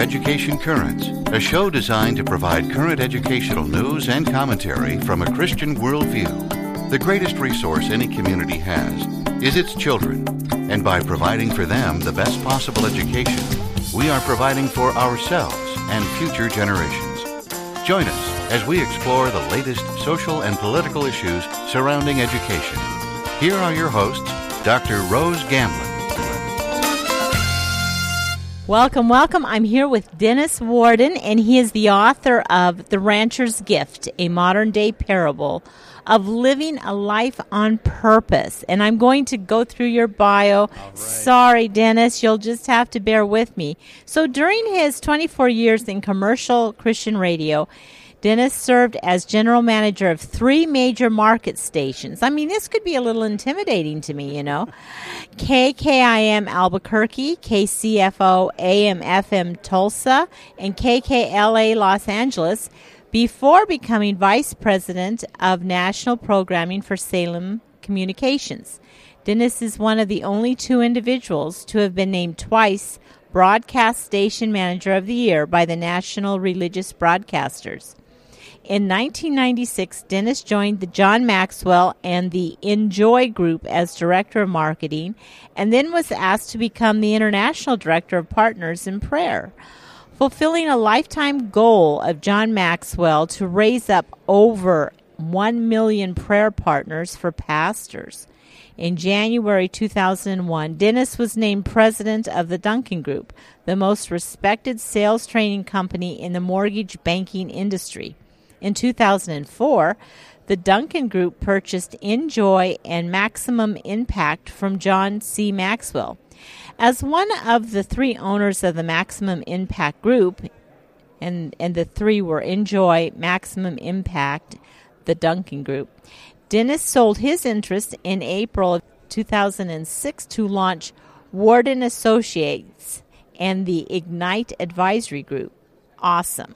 Education Currents, a show designed to provide current educational news and commentary from a Christian worldview. The greatest resource any community has is its children, and by providing for them the best possible education, we are providing for ourselves and future generations. Join us as we explore the latest social and political issues surrounding education. Here are your hosts, Dr. Rose Gamblin. Welcome, welcome. I'm here with Dennis Worden, and he is the author of The Rancher's Gift, a modern day parable of living a life on purpose. And I'm going to go through your bio. Right. Sorry, Dennis, you'll just have to bear with me. So, during his 24 years in commercial Christian radio, Dennis served as general manager of three major market stations. I mean, this could be a little intimidating to me, you know. KKIM Albuquerque, KCFO Tulsa, and KKLA Los Angeles before becoming vice president of national programming for Salem Communications. Dennis is one of the only two individuals to have been named twice Broadcast Station Manager of the Year by the National Religious Broadcasters. In 1996, Dennis joined the John Maxwell and the INJOY Group as Director of Marketing, and then was asked to become the International Director of Partners in Prayer, fulfilling a lifetime goal of John Maxwell to raise up over 1 million prayer partners for pastors. In January 2001, Dennis was named president of the Duncan Group, the most respected sales training company in the mortgage banking industry. In 2004, the Duncan Group purchased INJOY and Maximum Impact from John C. Maxwell. As one of the three owners of the Maximum Impact Group, and, and the three were INJOY, Maximum Impact, the Duncan Group, Dennis sold his interest in April of 2006 to launch Worden Associates and the Ignite Advisory Group. Awesome.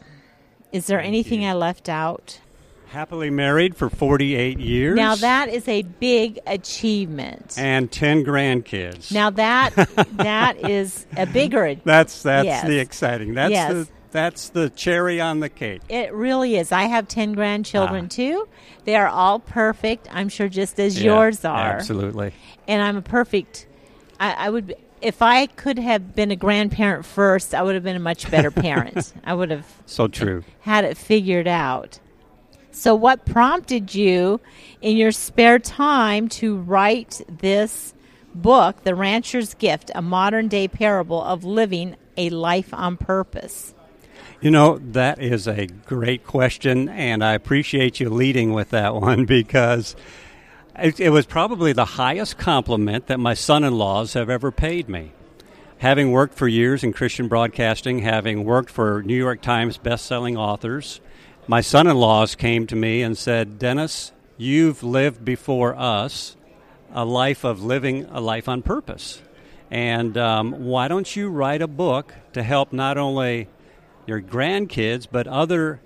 Is there Thank anything you. I left out? Happily married for 48 years. Now that is a big achievement. and 10 grandkids. now that that is a bigger. that's that's Yes. the exciting. That's Yes. the that's the cherry on the cake. It really is. I have ten grandchildren Ah. too. They are all perfect. I'm sure, just as Yeah, yours are. Absolutely. And I'm a perfect. I, I would, if I could have been a grandparent first, I would have been a much better parent. I would have So true. had it figured out. So, what prompted you in your spare time to write this book, The Rancher's Gift, a modern day parable of living a life on purpose? You know, that is a great question, and I appreciate you leading with that one because it, it was probably the highest compliment that my son in laws have ever paid me. Having worked for years in Christian broadcasting, having worked for New York Times best-selling authors, my son in laws came to me and said, Dennis, you've lived before us a life of living a life on purpose. And um, why don't you write a book to help not only your grandkids, but other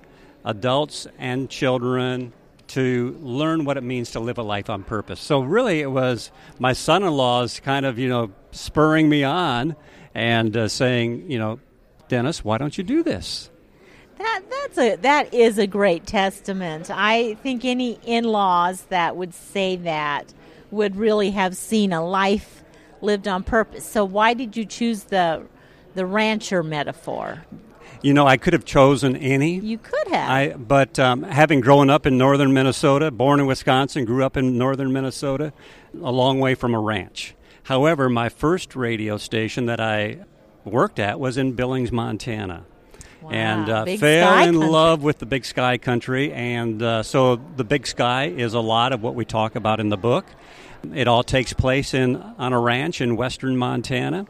adults and children to learn what it means to live a life on purpose. So really, it was my son-in-law's kind of you know spurring me on and uh, saying, you know, Dennis, why don't you do this? That that's a that is a great testament. I think any in-laws that would say that would really have seen a life lived on purpose. So why did you choose the the rancher metaphor? You know, I could have chosen any. You could have. I, but um, having grown up in northern Minnesota, born in Wisconsin, grew up in northern Minnesota, a long way from a ranch. However, my first radio station that I worked at was in Billings, Montana. Wow, and uh, fell in country. love with the big sky country. And uh, so the big sky is a lot of what we talk about in the book. It all takes place in on a ranch in western Montana.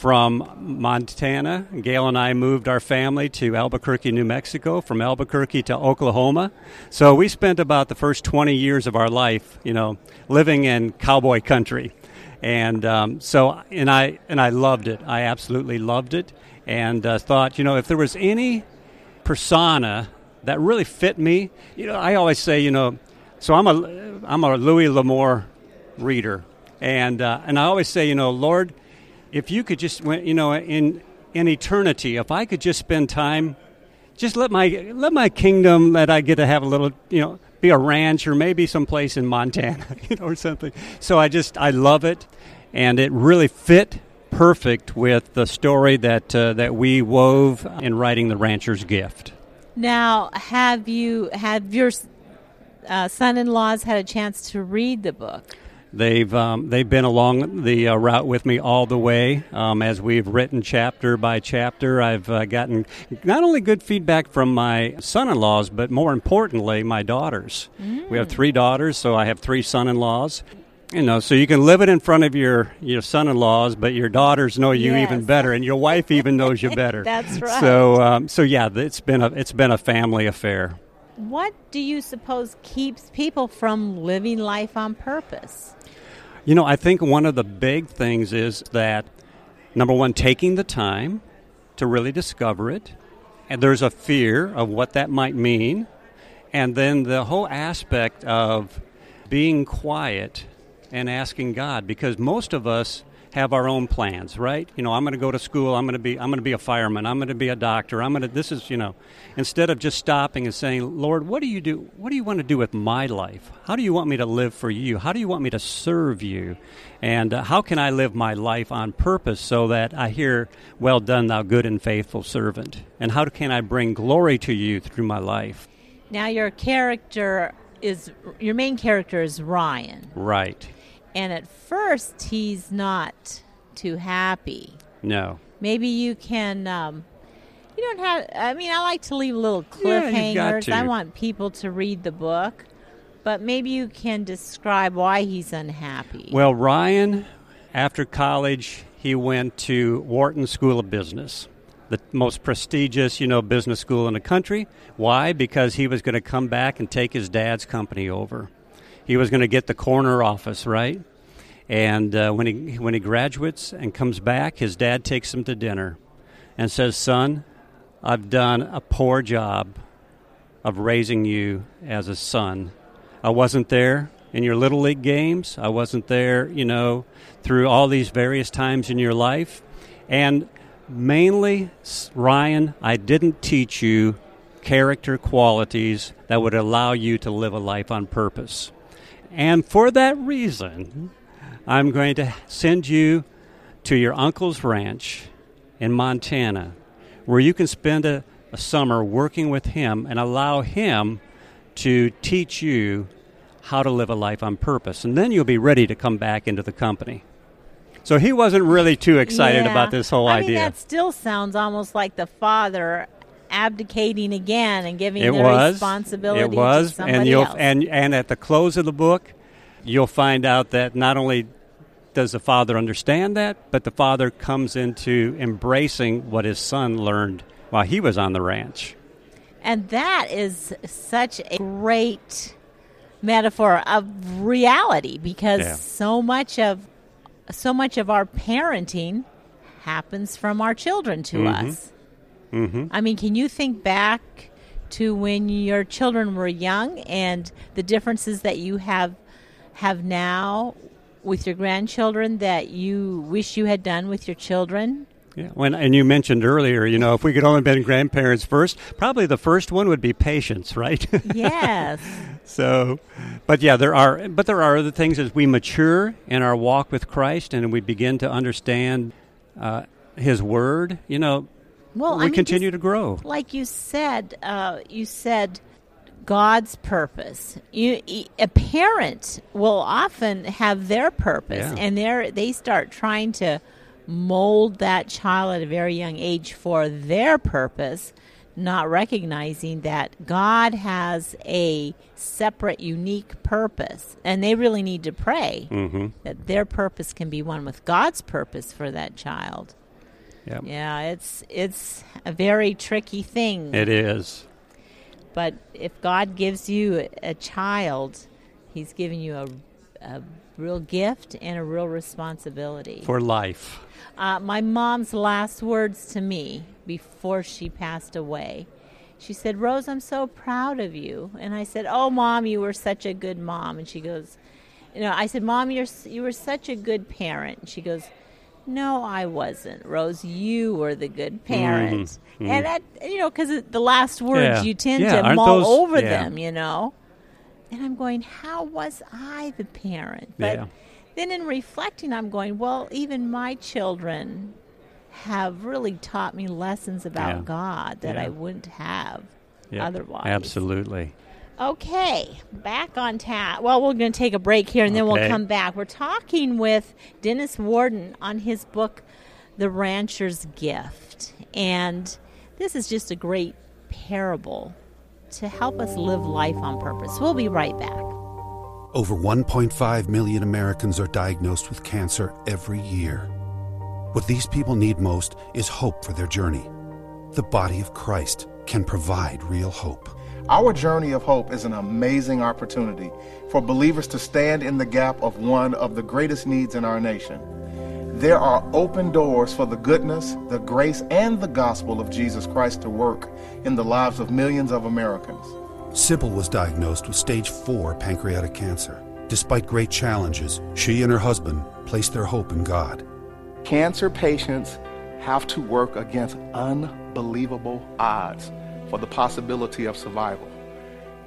From Montana, Gail and I moved our family to Albuquerque, New Mexico. From Albuquerque to Oklahoma, so we spent about the first 20 years of our life, you know, living in cowboy country, and um, so and I and I loved it. I absolutely loved it, and uh, thought, you know, if there was any persona that really fit me, you know, I always say, you know, so I'm a I'm a Louis L'Amour reader, and uh, and I always say, you know, Lord, if you could just, you know, in in eternity, if I could just spend time, just let my let my kingdom that I get to have a little, you know, be a ranch or maybe someplace in Montana, you know, or something. So I just I love it, and it really fit perfect with the story that uh, that we wove in writing the Rancher's Gift. Now, have you have your uh, son-in-laws had a chance to read the book? They've um, they've been along the uh, route with me all the way um, as we've written chapter by chapter. I've uh, gotten not only good feedback from my son-in-laws, but more importantly, my daughters. Mm. We have three daughters, so I have three son-in-laws. You know, so you can live it in front of your your son-in-laws, but your daughters know you yes. even better, and your wife even knows you better. That's right. So, um, so yeah, it's been a it's been a family affair. What do you suppose keeps people from living life on purpose? You know, I think one of the big things is that number one, taking the time to really discover it, and there's a fear of what that might mean, and then the whole aspect of being quiet and asking God, because most of us have our own plans, right? You know, I'm going to go to school. I'm going to be I'm going to be a fireman. I'm going to be a doctor. I'm going to this is, you know, instead of just stopping and saying, "Lord, what do you do? What do you want to do with my life? How do you want me to live for you? How do you want me to serve you? And uh, how can I live my life on purpose so that I hear, "Well done, thou good and faithful servant." And how can I bring glory to you through my life? Now your character is your main character is Ryan. Right and at first he's not too happy. No. Maybe you can. Um, you don't have. I mean, I like to leave little cliffhangers. Yeah, I want people to read the book, but maybe you can describe why he's unhappy. Well, Ryan, after college, he went to Wharton School of Business, the most prestigious, you know, business school in the country. Why? Because he was going to come back and take his dad's company over he was going to get the corner office, right? And uh, when he when he graduates and comes back, his dad takes him to dinner, and says, "Son, I've done a poor job of raising you as a son. I wasn't there in your little league games. I wasn't there, you know, through all these various times in your life, and mainly, Ryan, I didn't teach you." Character qualities that would allow you to live a life on purpose. And for that reason, I'm going to send you to your uncle's ranch in Montana, where you can spend a, a, summer working with him and allow him to teach you how to live a life on purpose. And then you'll be ready to come back into the company. So he wasn't really too excited yeah. about this whole I idea. Mean, that still sounds almost like the father abdicating again and giving it the was. responsibility it was. to somebody and you'll else. and and at the close of the book, you'll find out that not only does the father understand that, but the father comes into embracing what his son learned while he was on the ranch. And that is such a great metaphor of reality because Yeah. so much of so much of our parenting happens from our children to mm-hmm. us. Mm-hmm. I mean, can you think back to when your children were young and the differences that you have have now with your grandchildren that you wish you had done with your children? Yeah. When and you mentioned earlier, you know, if we could only been grandparents first, probably the first one would be patience, right? Yes. so, but yeah, there are but there are other things as we mature in our walk with Christ and we begin to understand uh, His Word. You know, well, we I mean, continue just to grow. Like you said, uh, you said God's purpose. You, a parent will often have their purpose, Yeah. and they they start trying to mold that child at a very young age for their purpose, not recognizing that God has a separate, unique purpose, and they really need to pray Mm-hmm. that their purpose can be one with God's purpose for that child. Yeah. Yeah, it's it's a very tricky thing. It is. But if God gives you a child, He's giving you a, a real gift and a real responsibility. For life. Uh, my mom's last words to me before she passed away, she said, "Rose, I'm so proud of you." And I said, "Oh, mom, you were such a good mom." And she goes, "You know," I said, "Mom, you're you were such a good parent." And she goes, No, I wasn't. Rose, you were the good parent. Mm, And that, you know, because the last words Yeah. you tend Yeah, to mull those- over yeah. them, you know. And I'm going, how was I the parent? But then in reflecting, I'm going, well, even my children have really taught me lessons about. God that. I wouldn't have otherwise. Absolutely. Okay, back on tap. Well, we're going to take a break here and then we'll come back. We're talking with Dennis Worden on his book, The Rancher's Gift. And this is just a great parable to help us live life on purpose. We'll be right back. Over 1.5 million Americans are diagnosed with cancer every year. What these people need most is hope for their journey. The body of Christ can provide real hope. Our journey of hope is an amazing opportunity for believers to stand in the gap of one of the greatest needs in our nation. There are open doors for the goodness, the grace, and the gospel of Jesus Christ to work in the lives of millions of Americans. Sybil was diagnosed with stage 4 pancreatic cancer. Despite great challenges, she and her husband placed their hope in God. Cancer patients have to work against unbelievable odds for the possibility of survival.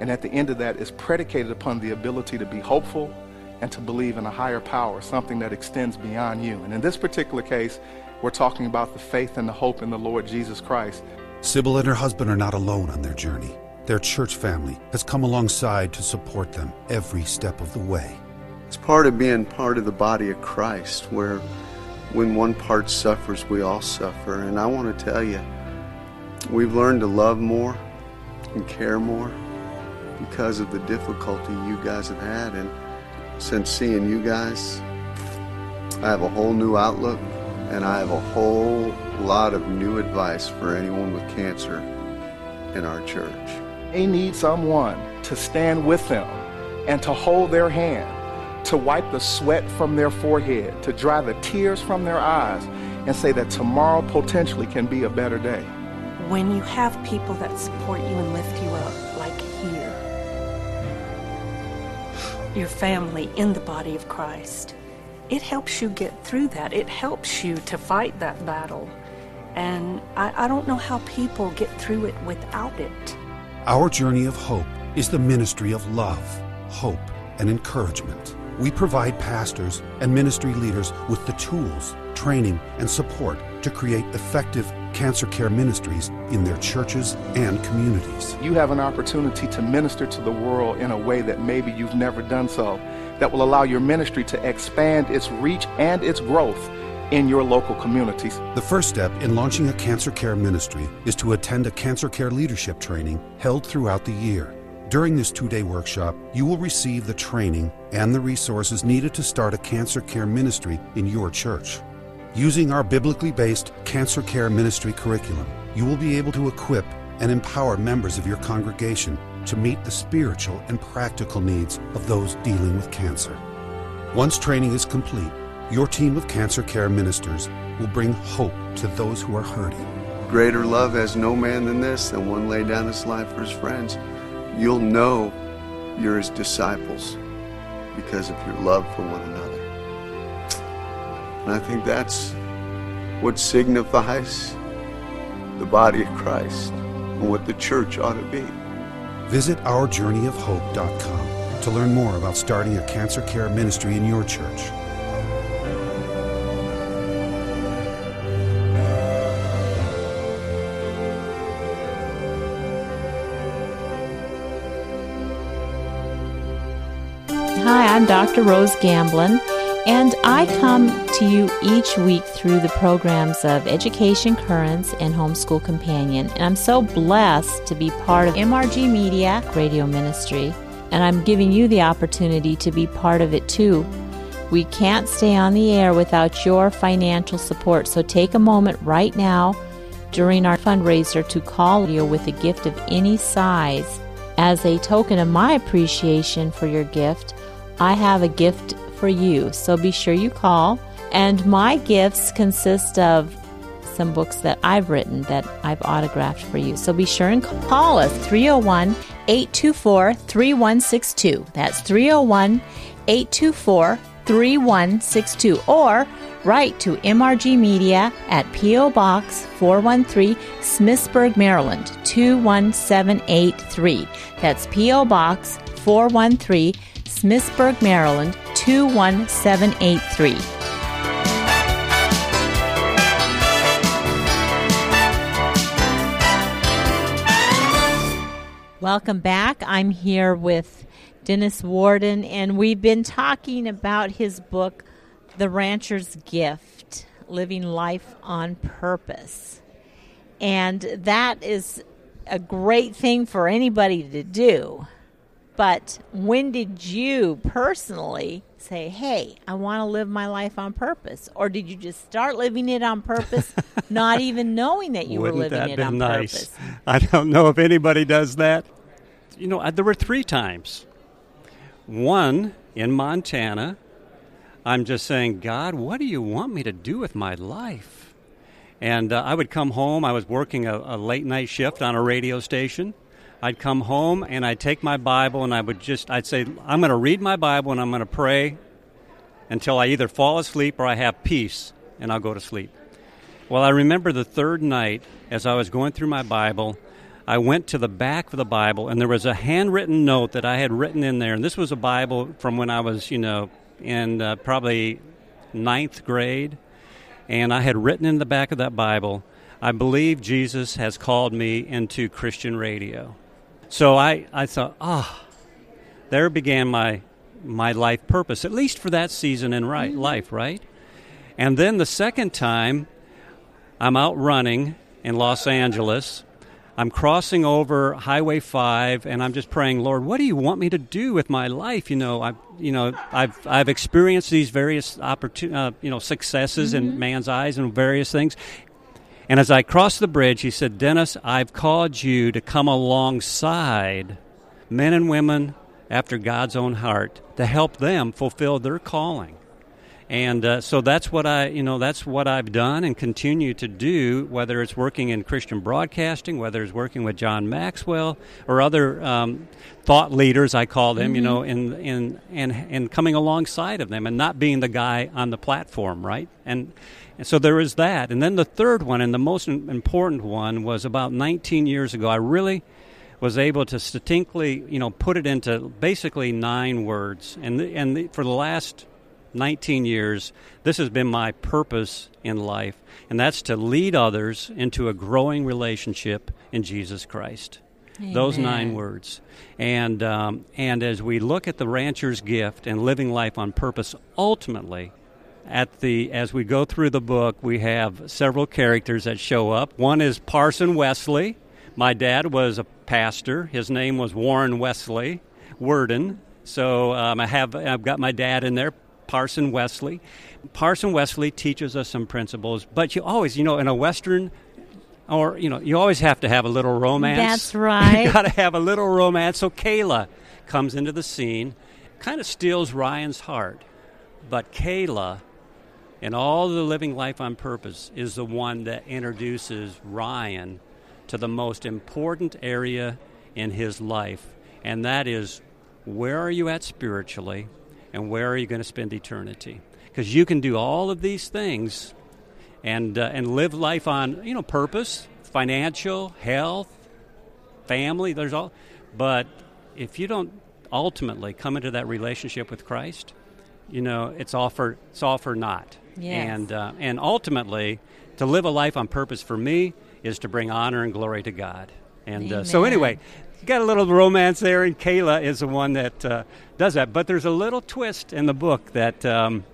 And at the end of that is predicated upon the ability to be hopeful and to believe in a higher power, something that extends beyond you. And in this particular case, we're talking about the faith and the hope in the Lord Jesus Christ. Sybil and her husband are not alone on their journey. Their church family has come alongside to support them every step of the way. It's part of being part of the body of Christ, where when one part suffers, we all suffer. And I want to tell you, we've learned to love more and care more because of the difficulty you guys have had. And since seeing you guys, I have a whole new outlook and I have a whole lot of new advice for anyone with cancer in our church. They need someone to stand with them and to hold their hand, to wipe the sweat from their forehead, to dry the tears from their eyes, and say that tomorrow potentially can be a better day. When you have people that support you and lift you up, like here, your family in the body of Christ, it helps you get through that. It helps you to fight that battle. And I, I don't know how people get through it without it. Our journey of hope is the ministry of love, hope, and encouragement. We provide pastors and ministry leaders with the tools, training, and support to create effective cancer care ministries in their churches and communities. You have an opportunity to minister to the world in a way that maybe you've never done so, that will allow your ministry to expand its reach and its growth in your local communities. The first step in launching a cancer care ministry is to attend a cancer care leadership training held throughout the year. During this two day workshop, you will receive the training and the resources needed to start a cancer care ministry in your church. Using our biblically based cancer care ministry curriculum, you will be able to equip and empower members of your congregation to meet the spiritual and practical needs of those dealing with cancer. Once training is complete, your team of cancer care ministers will bring hope to those who are hurting. Greater love has no man than this, than one lay down his life for his friends. You'll know you're his disciples because of your love for one another. And I think that's what signifies the body of Christ and what the church ought to be. Visit ourjourneyofhope.com to learn more about starting a cancer care ministry in your church. Hi, I'm Dr. Rose Gamblin, and I come to you each week through the programs of Education Currents and Homeschool Companion. And I'm so blessed to be part of MRG Media Radio Ministry, and I'm giving you the opportunity to be part of it too. We can't stay on the air without your financial support, so take a moment right now during our fundraiser to call you with a gift of any size. As a token of my appreciation for your gift, I have a gift for you. So be sure you call. And my gifts consist of some books that I've written that I've autographed for you. So be sure and call us 301 824 3162. That's 301 824 3162 or write to MRG Media at P.O. Box 413, Smithsburg, Maryland 21783. That's P.O. Box 413, Smithsburg, Maryland 21783. Welcome back. I'm here with Dennis Worden, and we've been talking about his book, The Rancher's Gift Living Life on Purpose. And that is a great thing for anybody to do. But when did you personally say, hey, I want to live my life on purpose? Or did you just start living it on purpose, not even knowing that you Wouldn't were living that it been on nice? purpose? I don't know if anybody does that. You know, I- there were three times. One in Montana, I'm just saying, God, what do you want me to do with my life? And uh, I would come home. I was working a, a late night shift on a radio station. I'd come home and I'd take my Bible and I would just, I'd say, I'm going to read my Bible and I'm going to pray until I either fall asleep or I have peace and I'll go to sleep. Well, I remember the third night as I was going through my Bible, I went to the back of the Bible and there was a handwritten note that I had written in there. And this was a Bible from when I was, you know, in uh, probably ninth grade. And I had written in the back of that Bible, I believe Jesus has called me into Christian radio. So I, I thought, ah, there began my my life purpose, at least for that season in right, life, right? And then the second time, I'm out running in Los Angeles. I'm crossing over Highway 5 and I'm just praying, Lord, what do you want me to do with my life? You know, I've, you know, I've, I've experienced these various opportun- uh, you know, successes in man's eyes and various things. And as I crossed the bridge, he said, Dennis, I've called you to come alongside men and women after God's own heart to help them fulfill their calling. And uh, so that's what I, you know, that's what I've done and continue to do. Whether it's working in Christian broadcasting, whether it's working with John Maxwell or other um, thought leaders, I call them, you know, in in and and coming alongside of them and not being the guy on the platform, right? And, and so there is that. And then the third one and the most important one was about 19 years ago. I really was able to distinctly, you know, put it into basically nine words. And the, and the, for the last 19 years, this has been my purpose in life, and that's to lead others into a growing relationship in Jesus Christ. Those nine words, and um, and as we look at the rancher's gift and living life on purpose, ultimately, at the as we go through the book, we have several characters that show up. One is Parson Wesley. My dad was a pastor. His name was Warren Wesley Worden. So um, I have I've got my dad in there, Parson Wesley. Parson Wesley teaches us some principles, but you always, you know, in a Western, or you know, you always have to have a little romance. That's right. you got to have a little romance. So Kayla comes into the scene, kind of steals Ryan's heart, but Kayla, in all the living life on purpose, is the one that introduces Ryan to the most important area in his life, and that is where are you at spiritually and where are you going to spend eternity? Because you can do all of these things and, uh, and live life on, you know, purpose, financial, health, family, there's all. But if you don't ultimately come into that relationship with Christ, you know, it's all for, it's all for naught. Yes. And, uh, and ultimately, to live a life on purpose for me is to bring honor and glory to God. And uh, so, anyway, got a little romance there, and Kayla is the one that uh, does that. But there's a little twist in the book that um,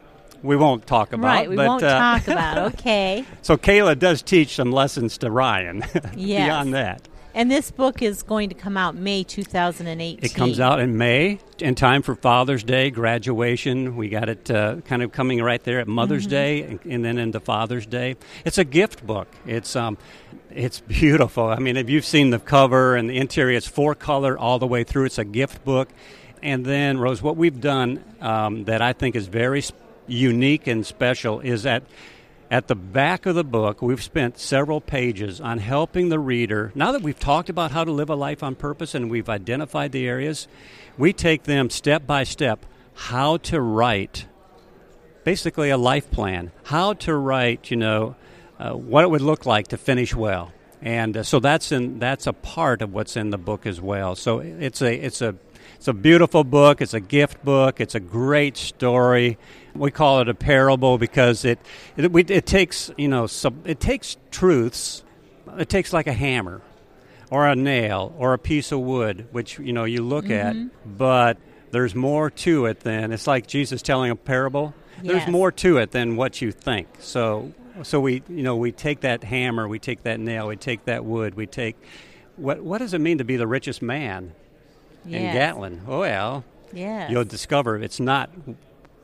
we won't talk about. right, we but, won't uh, talk about. Okay. So Kayla does teach some lessons to Ryan. Yes. Beyond that, And this book is going to come out May 2018. it comes out in May in time for Father's Day, graduation. We got it uh, kind of coming right there at Mother's Mm-hmm. Day, and, and then into Father's Day. It's a gift book. It's um, it's beautiful. I mean, if you've seen the cover and the interior, it's four color all the way through. It's a gift book. And then, Rose, what we've done um, that I think is very s- unique and special is that at the back of the book, we've spent several pages on helping the reader. Now that we've talked about how to live a life on purpose and we've identified the areas, we take them step by step how to write basically a life plan, how to write, you know, uh, what it would look like to finish well. And uh, so that's in that's a part of what's in the book as well. So it's a it's a it's a beautiful book. It's a gift book. It's a great story. We call it a parable because it it, we, it takes you know sub, it takes truths. It takes like a hammer, or a nail, or a piece of wood, which you know you look Mm-hmm. at, but there's more to it than it's like Jesus telling a parable. There's more to it than what you think. So so we you know we take that hammer, we take that nail, we take that wood, we take what what does it mean to be the richest man in Yes. Gatlin? Oh well, Yes. you'll discover it's not.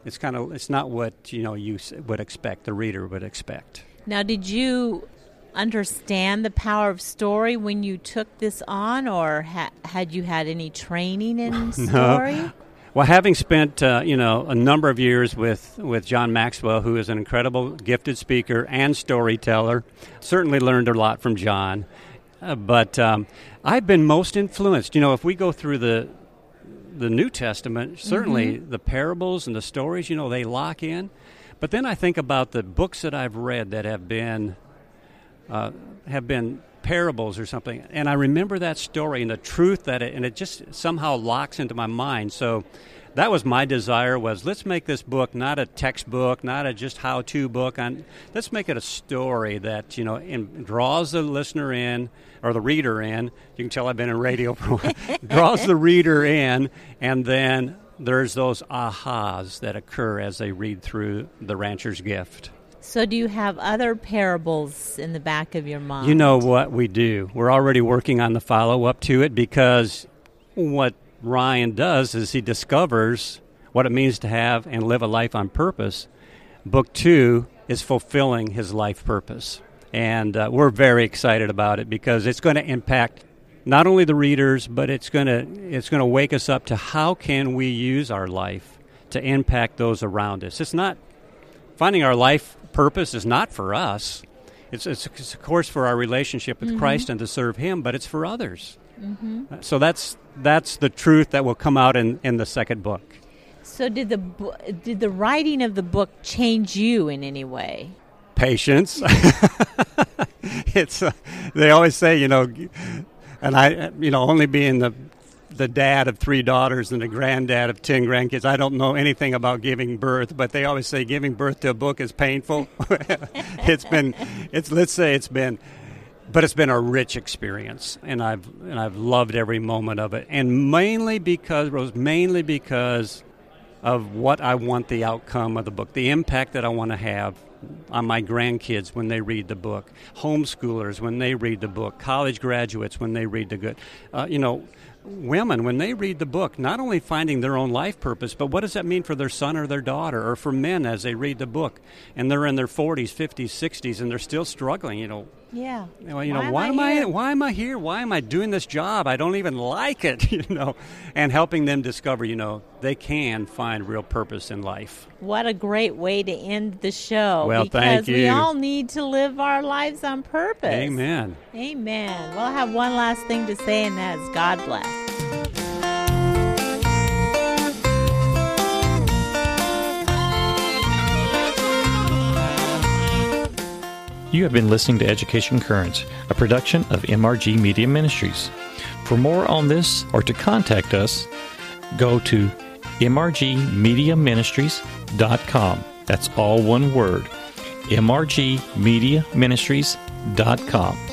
It's kind of it's not what you know you would expect. The reader would expect. Now, did you understand the power of story when you took this on, or ha- had you had any training in story? Well, having spent uh, you know a number of years with, with John Maxwell, who is an incredible gifted speaker and storyteller, certainly learned a lot from John. Uh, but um, I've been most influenced. You know, if we go through the the New Testament, certainly the parables and the stories, you know, they lock in. But then I think about the books that I've read that have been uh, have been parables or something, and I remember that story and the truth that it, and it just somehow locks into my mind. So that was my desire was let's make this book not a textbook, not a just how-to book. On let's make it a story that you know in, draws the listener in or the reader in. You can tell I've been in radio for a while. draws the reader in, and then there's those ahas that occur as they read through the rancher's gift. So, do you have other parables in the back of your mind? You know what we do. We're already working on the follow up to it because what Ryan does is he discovers what it means to have and live a life on purpose. Book two is fulfilling his life purpose. And uh, we're very excited about it because it's going to impact not only the readers, but it's going to it's going to wake us up to how can we use our life to impact those around us. It's not finding our life purpose is not for us. It's, it's, it's of course for our relationship with Christ and to serve Him, but it's for others. Uh, So that's that's the truth that will come out in, in the second book. So, did the did the writing of the book change you in any way? Patience. it's uh, they always say you know, and I you know only being the the dad of three daughters and the granddad of ten grandkids. I don't know anything about giving birth, but they always say giving birth to a book is painful. it's been, it's let's say it's been, but it's been a rich experience, and I've and I've loved every moment of it, and mainly because Rose, mainly because of what I want the outcome of the book, the impact that I want to have on my grandkids when they read the book, homeschoolers when they read the book, college graduates when they read the good, uh, you know, women when they read the book, not only finding their own life purpose, but what does that mean for their son or their daughter, or for men as they read the book, and they're in their 40s, 50s, 60s, and they're still struggling, you know. Yeah. Well, you know, why, am I? here? Why am I here? Why am I doing this job? I don't even like it, you know. And helping them discover, you know, they can find real purpose in life. What a great way to end the show. Well, because we all need to live our lives on purpose. Amen. Amen. Well, I have one last thing to say, and that is God bless. You have been listening to Education Currents, a production of MRG Media Ministries. For more on this or to contact us, go to mrgmediaministries.com. That's all one word. mrgmediaministries.com.